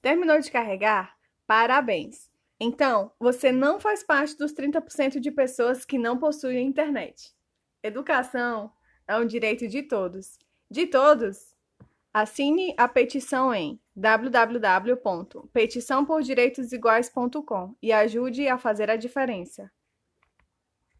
Terminou de carregar? Parabéns! Então, você não faz parte dos 30% de pessoas que não possuem internet. Educação é um direito de todos. De todos! Assine a petição em www.petiçãopordireitosiguais.com e ajude a fazer a diferença.